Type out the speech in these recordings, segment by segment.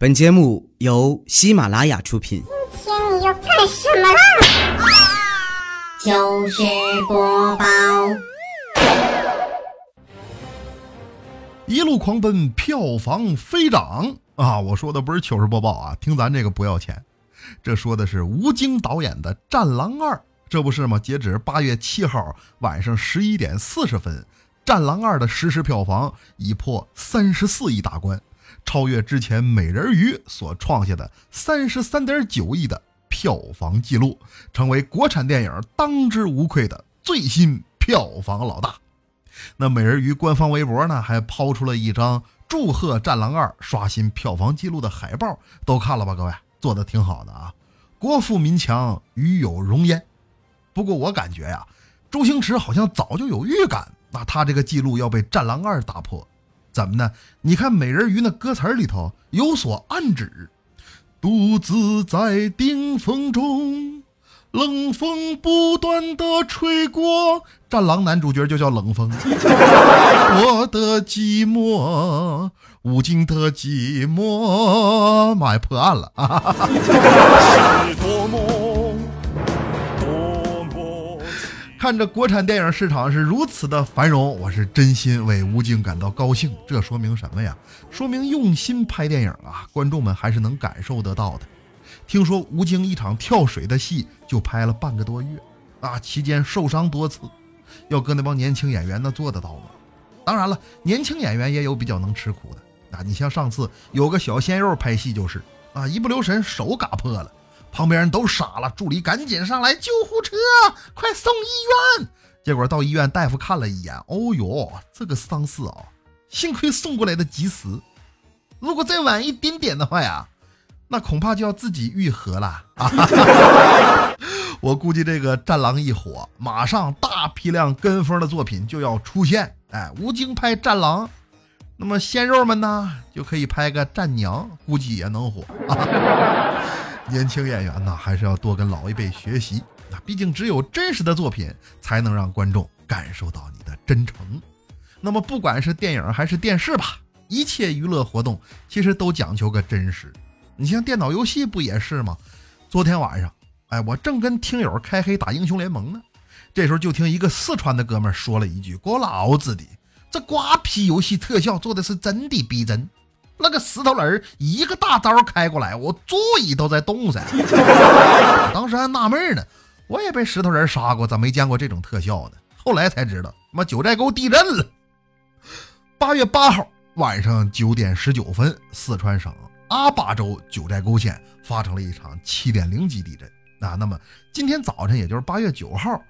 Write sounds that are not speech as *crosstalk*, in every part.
本节目由喜马拉雅出品。今天你要干什么啦？糗事播报，一路狂奔，票房飞涨啊！我说的不是糗事播报啊，听咱这个不要钱。这说的是吴京导演的《战狼二》，这不是吗？截止八月七号晚上十一点四十分，《战狼二》的实时票房已破三十四亿大关。超越之前《美人鱼》所创下的三十三点九亿的票房纪录，成为国产电影当之无愧的最新票房老大。那《美人鱼》官方微博呢，还抛出了一张祝贺《战狼二》刷新票房纪录的海报，都看了吧？各位，做的挺好的啊！国富民强，鱼有荣焉。不过我感觉呀，周星驰好像早就有预感，那他这个记录要被《战狼二》打破。怎么呢？你看《美人鱼》那歌词里头有所暗指，独自在顶峰中，冷风不断的吹过。战狼男主角就叫冷风。*laughs* 我的寂寞，无尽的寂寞，妈呀，破案了啊！是多么看着国产电影市场是如此的繁荣，我是真心为吴京感到高兴。这说明什么呀？说明用心拍电影啊，观众们还是能感受得到的。听说吴京一场跳水的戏就拍了半个多月，啊，期间受伤多次。要搁那帮年轻演员，那做得到吗？当然了，年轻演员也有比较能吃苦的。啊，你像上次有个小鲜肉拍戏就是，啊，一不留神手嘎破了。旁边人都傻了，助理赶紧上来救护车，快送医院。结果到医院，大夫看了一眼，哦哟，这个伤势啊，幸亏送过来的及时，如果再晚一点点的话呀，那恐怕就要自己愈合了。*laughs* 我估计这个《战狼》一火，马上大批量跟风的作品就要出现。哎，吴京拍《战狼》，那么鲜肉们呢，就可以拍个《战娘》，估计也能火啊。年轻演员呢，还是要多跟老一辈学习。那毕竟只有真实的作品，才能让观众感受到你的真诚。那么不管是电影还是电视吧，一切娱乐活动其实都讲究个真实。你像电脑游戏不也是吗？昨天晚上，哎，我正跟听友开黑打英雄联盟呢，这时候就听一个四川的哥们说了一句：“我老子的，这瓜皮游戏特效做的是真的逼真。”那个石头人儿一个大招开过来，我座椅都在动噻。我 *laughs* 当时还纳闷呢，我也被石头人杀过，咋没见过这种特效呢？后来才知道，妈九寨沟地震了。八月八号晚上九点十九分，四川省阿坝州九寨沟县发生了一场七点零级地震。啊，那么今天早晨，也就是八月九号。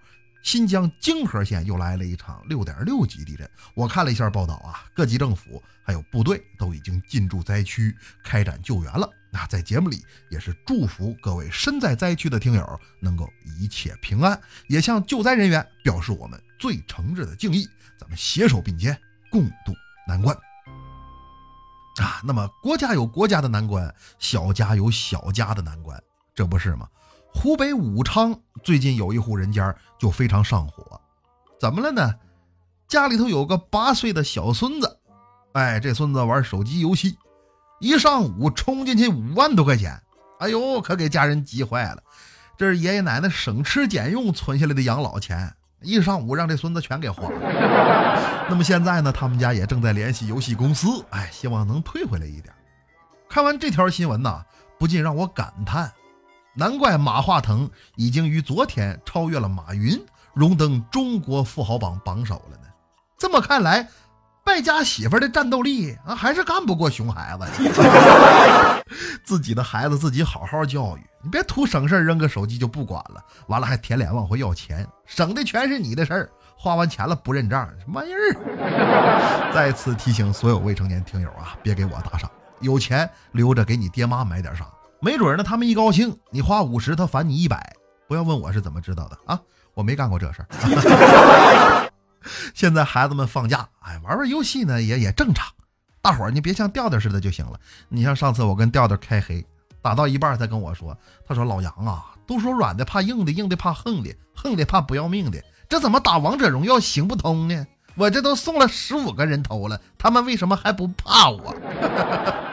新疆泾河县又来了一场六点六级地震。我看了一下报道啊，各级政府还有部队都已经进驻灾区开展救援了。那在节目里也是祝福各位身在灾区的听友能够一切平安，也向救灾人员表示我们最诚挚的敬意。咱们携手并肩，共度难关啊！那么国家有国家的难关，小家有小家的难关，这不是吗？湖北武昌最近有一户人家就非常上火，怎么了呢？家里头有个八岁的小孙子，哎，这孙子玩手机游戏，一上午充进去五万多块钱，哎呦，可给家人急坏了。这是爷爷奶奶省吃俭用存下来的养老钱，一上午让这孙子全给花了。*laughs* 那么现在呢，他们家也正在联系游戏公司，哎，希望能退回来一点。看完这条新闻呢，不禁让我感叹。难怪马化腾已经于昨天超越了马云，荣登中国富豪榜榜首了呢。这么看来，败家媳妇的战斗力啊，还是干不过熊孩子。*laughs* 自己的孩子自己好好教育，你别图省事扔个手机就不管了，完了还舔脸往回要钱，省的全是你的事儿。花完钱了不认账，什么玩意儿？*laughs* 再次提醒所有未成年听友啊，别给我打赏，有钱留着给你爹妈买点啥。没准呢，他们一高兴，你花五十，他返你一百。不要问我是怎么知道的啊，我没干过这事儿。*laughs* 现在孩子们放假，哎，玩玩游戏呢也也正常。大伙儿你别像调调似的就行了。你像上次我跟调调开黑，打到一半他跟我说，他说老杨啊，都说软的怕硬的，硬的怕横的，横的怕不要命的，这怎么打王者荣耀行不通呢？我这都送了十五个人头了，他们为什么还不怕我？*laughs*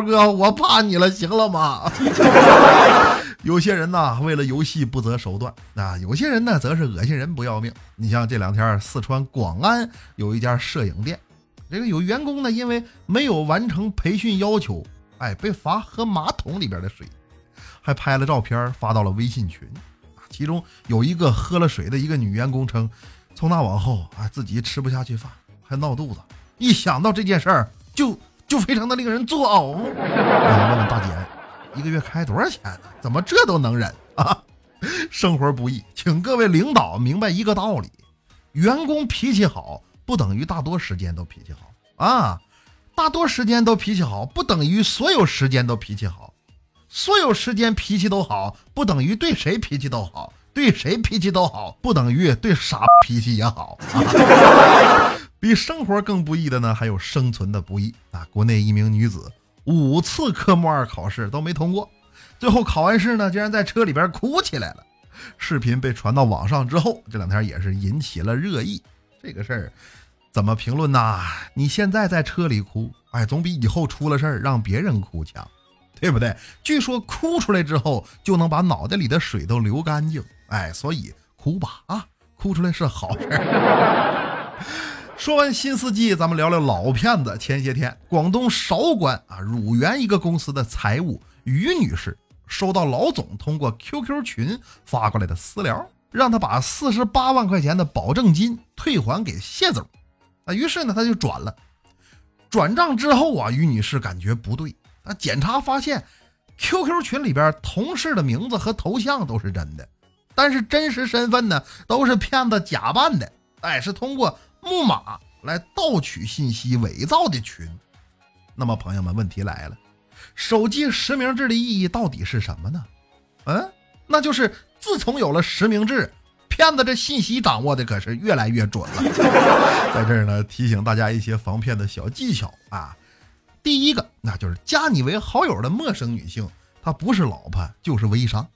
豆哥，我怕你了，行了吗？*laughs* 有些人呐，为了游戏不择手段啊；有些人呢，则是恶心人不要命。你像这两天四川广安有一家摄影店，这个有员工呢，因为没有完成培训要求，哎，被罚喝马桶里边的水，还拍了照片发到了微信群。其中有一个喝了水的一个女员工称，从那往后啊，自己吃不下去饭，还闹肚子。一想到这件事儿，就就非常的令人作呕。我想问问大姐，一个月开多少钱呢？怎么这都能忍啊？生活不易，请各位领导明白一个道理：员工脾气好，不等于大多时间都脾气好啊；大多时间都脾气好，不等于所有时间都脾气好；所有时间脾气都好，不等于对谁脾气都好；对谁脾气都好，不等于对啥脾气也好。比生活更不易的呢，还有生存的不易啊！国内一名女子五次科目二考试都没通过，最后考完试呢，竟然在车里边哭起来了。视频被传到网上之后，这两天也是引起了热议。这个事儿怎么评论呢？你现在在车里哭，哎，总比以后出了事儿让别人哭强，对不对？据说哭出来之后就能把脑袋里的水都流干净，哎，所以哭吧啊，哭出来是好事。说完新四季，咱们聊聊老骗子。前些天，广东韶关啊乳源一个公司的财务于女士收到老总通过 QQ 群发过来的私聊，让她把四十八万块钱的保证金退还给谢总。啊，于是呢，她就转了。转账之后啊，于女士感觉不对，啊，检查发现 QQ 群里边同事的名字和头像都是真的，但是真实身份呢都是骗子假扮的。哎，是通过。木马来盗取信息、伪造的群，那么朋友们，问题来了，手机实名制的意义到底是什么呢？嗯，那就是自从有了实名制，骗子这信息掌握的可是越来越准了。*laughs* 在这儿呢，提醒大家一些防骗的小技巧啊。第一个，那就是加你为好友的陌生女性，她不是老婆就是微商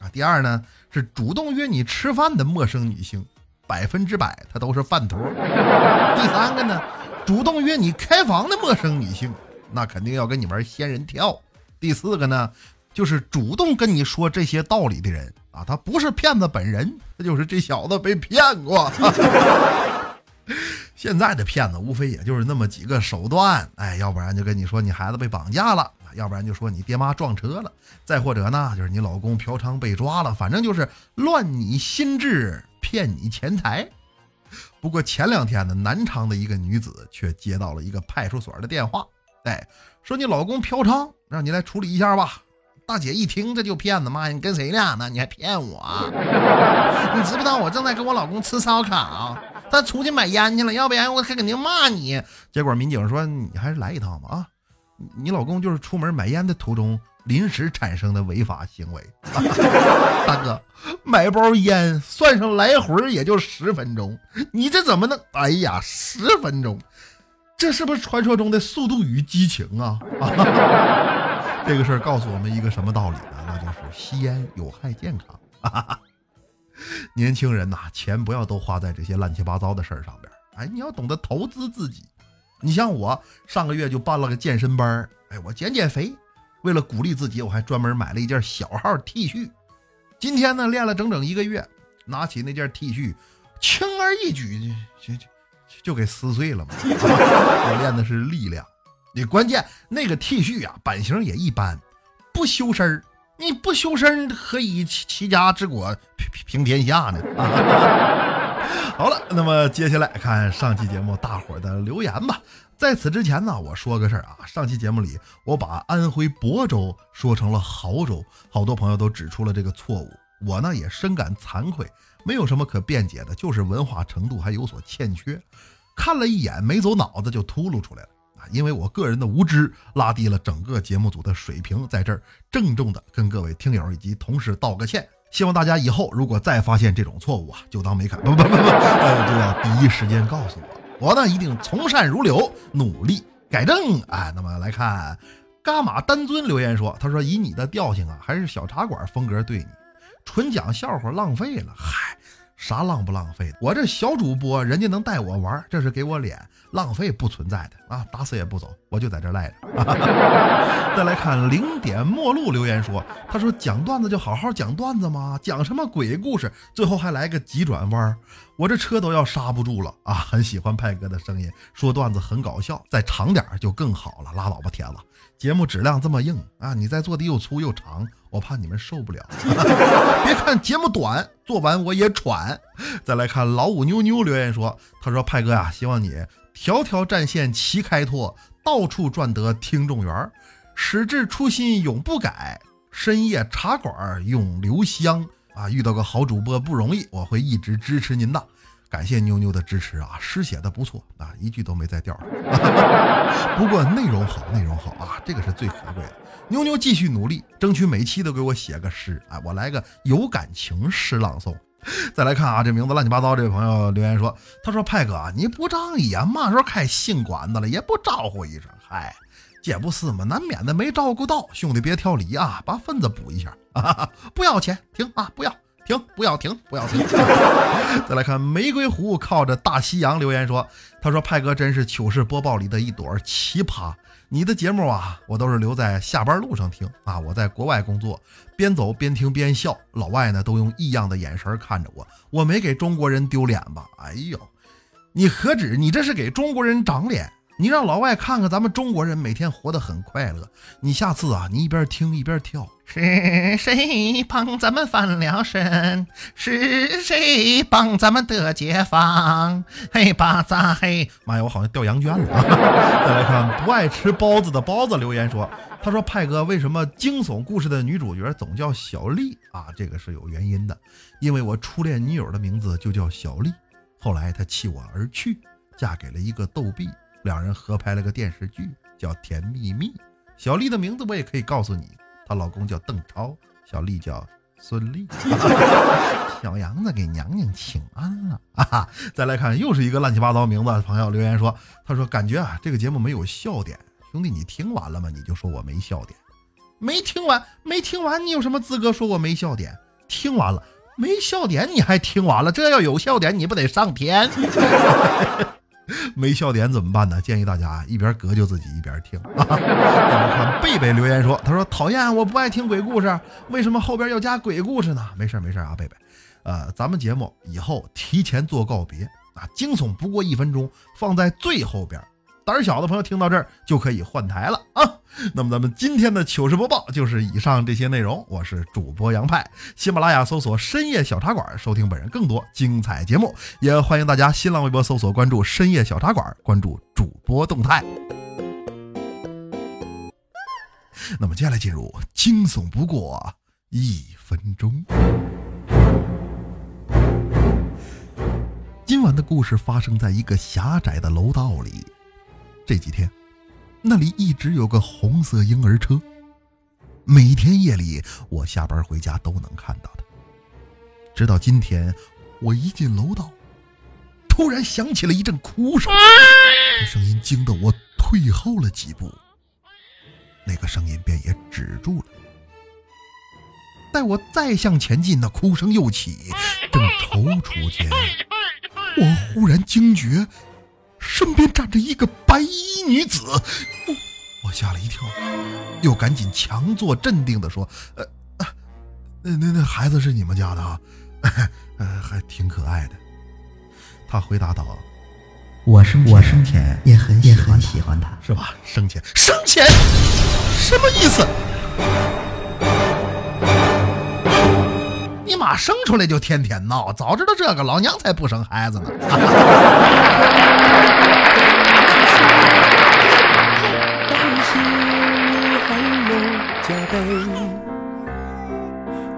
啊。第二呢，是主动约你吃饭的陌生女性。百分之百，他都是饭托。*laughs* 第三个呢，主动约你开房的陌生女性，那肯定要跟你玩仙人跳。第四个呢，就是主动跟你说这些道理的人啊，他不是骗子本人，他就是这小子被骗过。*laughs* 现在的骗子无非也就是那么几个手段，哎，要不然就跟你说你孩子被绑架了，要不然就说你爹妈撞车了，再或者呢，就是你老公嫖娼被抓了，反正就是乱你心智。骗你钱财，不过前两天呢，南昌的一个女子却接到了一个派出所的电话，哎，说你老公嫖娼，让你来处理一下吧。大姐一听这就骗子，妈呀，你跟谁俩呢？*laughs* 你还骗我？你知不知道我正在跟我老公吃烧烤，他出去买烟去了，要不然我肯定骂你。结果民警说你还是来一趟吧啊，你老公就是出门买烟的途中。临时产生的违法行为，大哥，买包烟算上来回也就十分钟，你这怎么能？哎呀，十分钟，这是不是传说中的《速度与激情》啊？*laughs* 这个事儿告诉我们一个什么道理呢？那就是吸烟有害健康。*laughs* 年轻人呐，钱不要都花在这些乱七八糟的事儿上边，哎，你要懂得投资自己。你像我上个月就办了个健身班，哎，我减减肥。为了鼓励自己，我还专门买了一件小号 T 恤。今天呢，练了整整一个月，拿起那件 T 恤，轻而易举就就就就给撕碎了嘛。我练的是力量，你关键那个 T 恤啊，版型也一般，不修身，你不修身何以齐齐家治国平平天下呢？*laughs* 好了，那么接下来看上期节目大伙的留言吧。在此之前呢，我说个事儿啊。上期节目里，我把安徽亳州说成了亳州，好多朋友都指出了这个错误。我呢也深感惭愧，没有什么可辩解的，就是文化程度还有所欠缺。看了一眼，没走脑子就秃噜出来了啊！因为我个人的无知，拉低了整个节目组的水平，在这儿郑重的跟各位听友以及同事道个歉。希望大家以后如果再发现这种错误啊，就当没看，不不不不，呃就要第一时间告诉我。我呢一定从善如流，努力改正哎。那么来看，伽马丹尊留言说：“他说以你的调性啊，还是小茶馆风格对你，纯讲笑话浪费了。嗨，啥浪不浪费的？我这小主播，人家能带我玩，这是给我脸，浪费不存在的啊！打死也不走，我就在这赖着。*laughs* 再来看零点末路留言说，他说讲段子就好好讲段子嘛，讲什么鬼故事，最后还来个急转弯，我这车都要刹不住了啊！很喜欢派哥的声音，说段子很搞笑，再长点就更好了。拉倒吧，铁子，节目质量这么硬啊，你再做的又粗又长。我怕你们受不了，*laughs* 别看节目短，做完我也喘。再来看老五妞妞留言说：“他说派哥呀，希望你条条战线齐开拓，到处赚得听众缘，矢志初心永不改，深夜茶馆永留香啊！遇到个好主播不容易，我会一直支持您的。感谢妞妞的支持啊，诗写的不错啊，一句都没在调上。*laughs* 不过内容好，内容好啊，这个是最可贵的。”妞妞继续努力，争取每期都给我写个诗。哎，我来个有感情诗朗诵。再来看啊，这名字乱七八糟，这位朋友留言说：“他说派哥，你不仗义啊，嘛时候开性馆子了也不招呼一声？嗨，这不是嘛，难免的没照顾到，兄弟别挑理啊，把份子补一下啊，*laughs* 不要钱，停啊，不要停，不要停，不要停。*laughs* 再来看玫瑰湖靠着大西洋留言说：他说派哥真是糗事播报里的一朵奇葩。”你的节目啊，我都是留在下班路上听啊。我在国外工作，边走边听边笑，老外呢都用异样的眼神看着我。我没给中国人丢脸吧？哎呦，你何止你这是给中国人长脸？你让老外看看咱们中国人每天活得很快乐。你下次啊，你一边听一边跳。*laughs* 是谁帮咱们翻了身？是谁帮咱们得解放？嘿巴扎嘿？妈呀，我好像掉羊圈了。再来看不爱吃包子的包子留言说：“他说派哥，为什么惊悚故事的女主角总叫小丽啊？这个是有原因的，因为我初恋女友的名字就叫小丽，后来她弃我而去，嫁给了一个逗比。”两人合拍了个电视剧，叫《甜蜜蜜》。小丽的名字我也可以告诉你，她老公叫邓超，小丽叫孙俪。*laughs* 小杨子给娘娘请安了啊！再来看，又是一个乱七八糟名字的朋友留言说：“他说感觉啊，这个节目没有笑点。兄弟，你听完了吗？你就说我没笑点，没听完，没听完，你有什么资格说我没笑点？听完了，没笑点，你还听完了？这要有笑点，你不得上天？” *laughs* *laughs* 没笑点怎么办呢？建议大家一边隔就自己一边听。*laughs* 看贝贝留言说：“他说讨厌，我不爱听鬼故事，为什么后边要加鬼故事呢？”没事儿没事儿啊，贝贝。呃，咱们节目以后提前做告别啊，惊悚不过一分钟，放在最后边。胆小的朋友听到这儿就可以换台了啊！那么咱们今天的糗事播报就是以上这些内容。我是主播杨派，喜马拉雅搜索“深夜小茶馆”收听本人更多精彩节目，也欢迎大家新浪微博搜索关注“深夜小茶馆”，关注主播动态。那么接下来进入惊悚不过一分钟。今晚的故事发生在一个狭窄的楼道里。这几天，那里一直有个红色婴儿车，每天夜里我下班回家都能看到它。直到今天，我一进楼道，突然响起了一阵哭声，这声音惊得我退后了几步，那个声音便也止住了。待我再向前进，那哭声又起，正踌躇间，我忽然惊觉。身边站着一个白衣女子，我吓了一跳，又赶紧强作镇定的说：“呃，那那那孩子是你们家的啊？呃，还挺可爱的。”他回答道：“我生我生前也很也很喜欢他，是吧？生前生前什么意思？你妈生出来就天天闹，早知道这个，老娘才不生孩子呢。”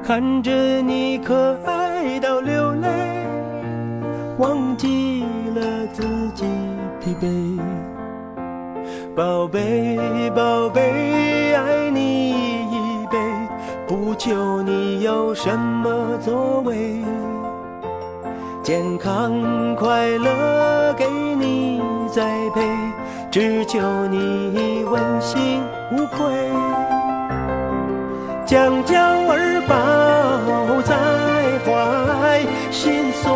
看着你可爱到流泪，忘记了自己疲惫。宝贝，宝贝，求你有什么作为，健康快乐给你栽培，只求你问心无愧。将娇儿抱在怀，心碎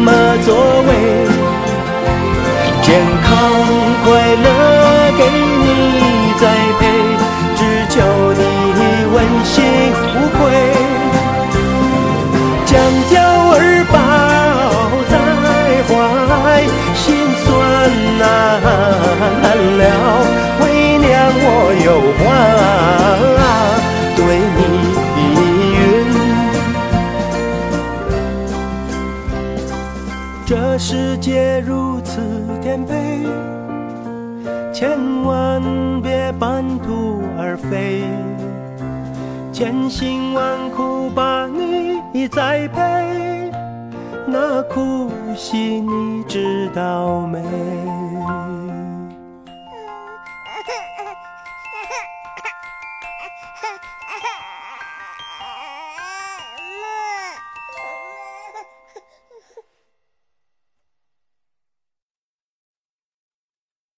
么作为健康快乐给颠沛，千万别半途而废，千辛万苦把你栽培，那苦心你知道没？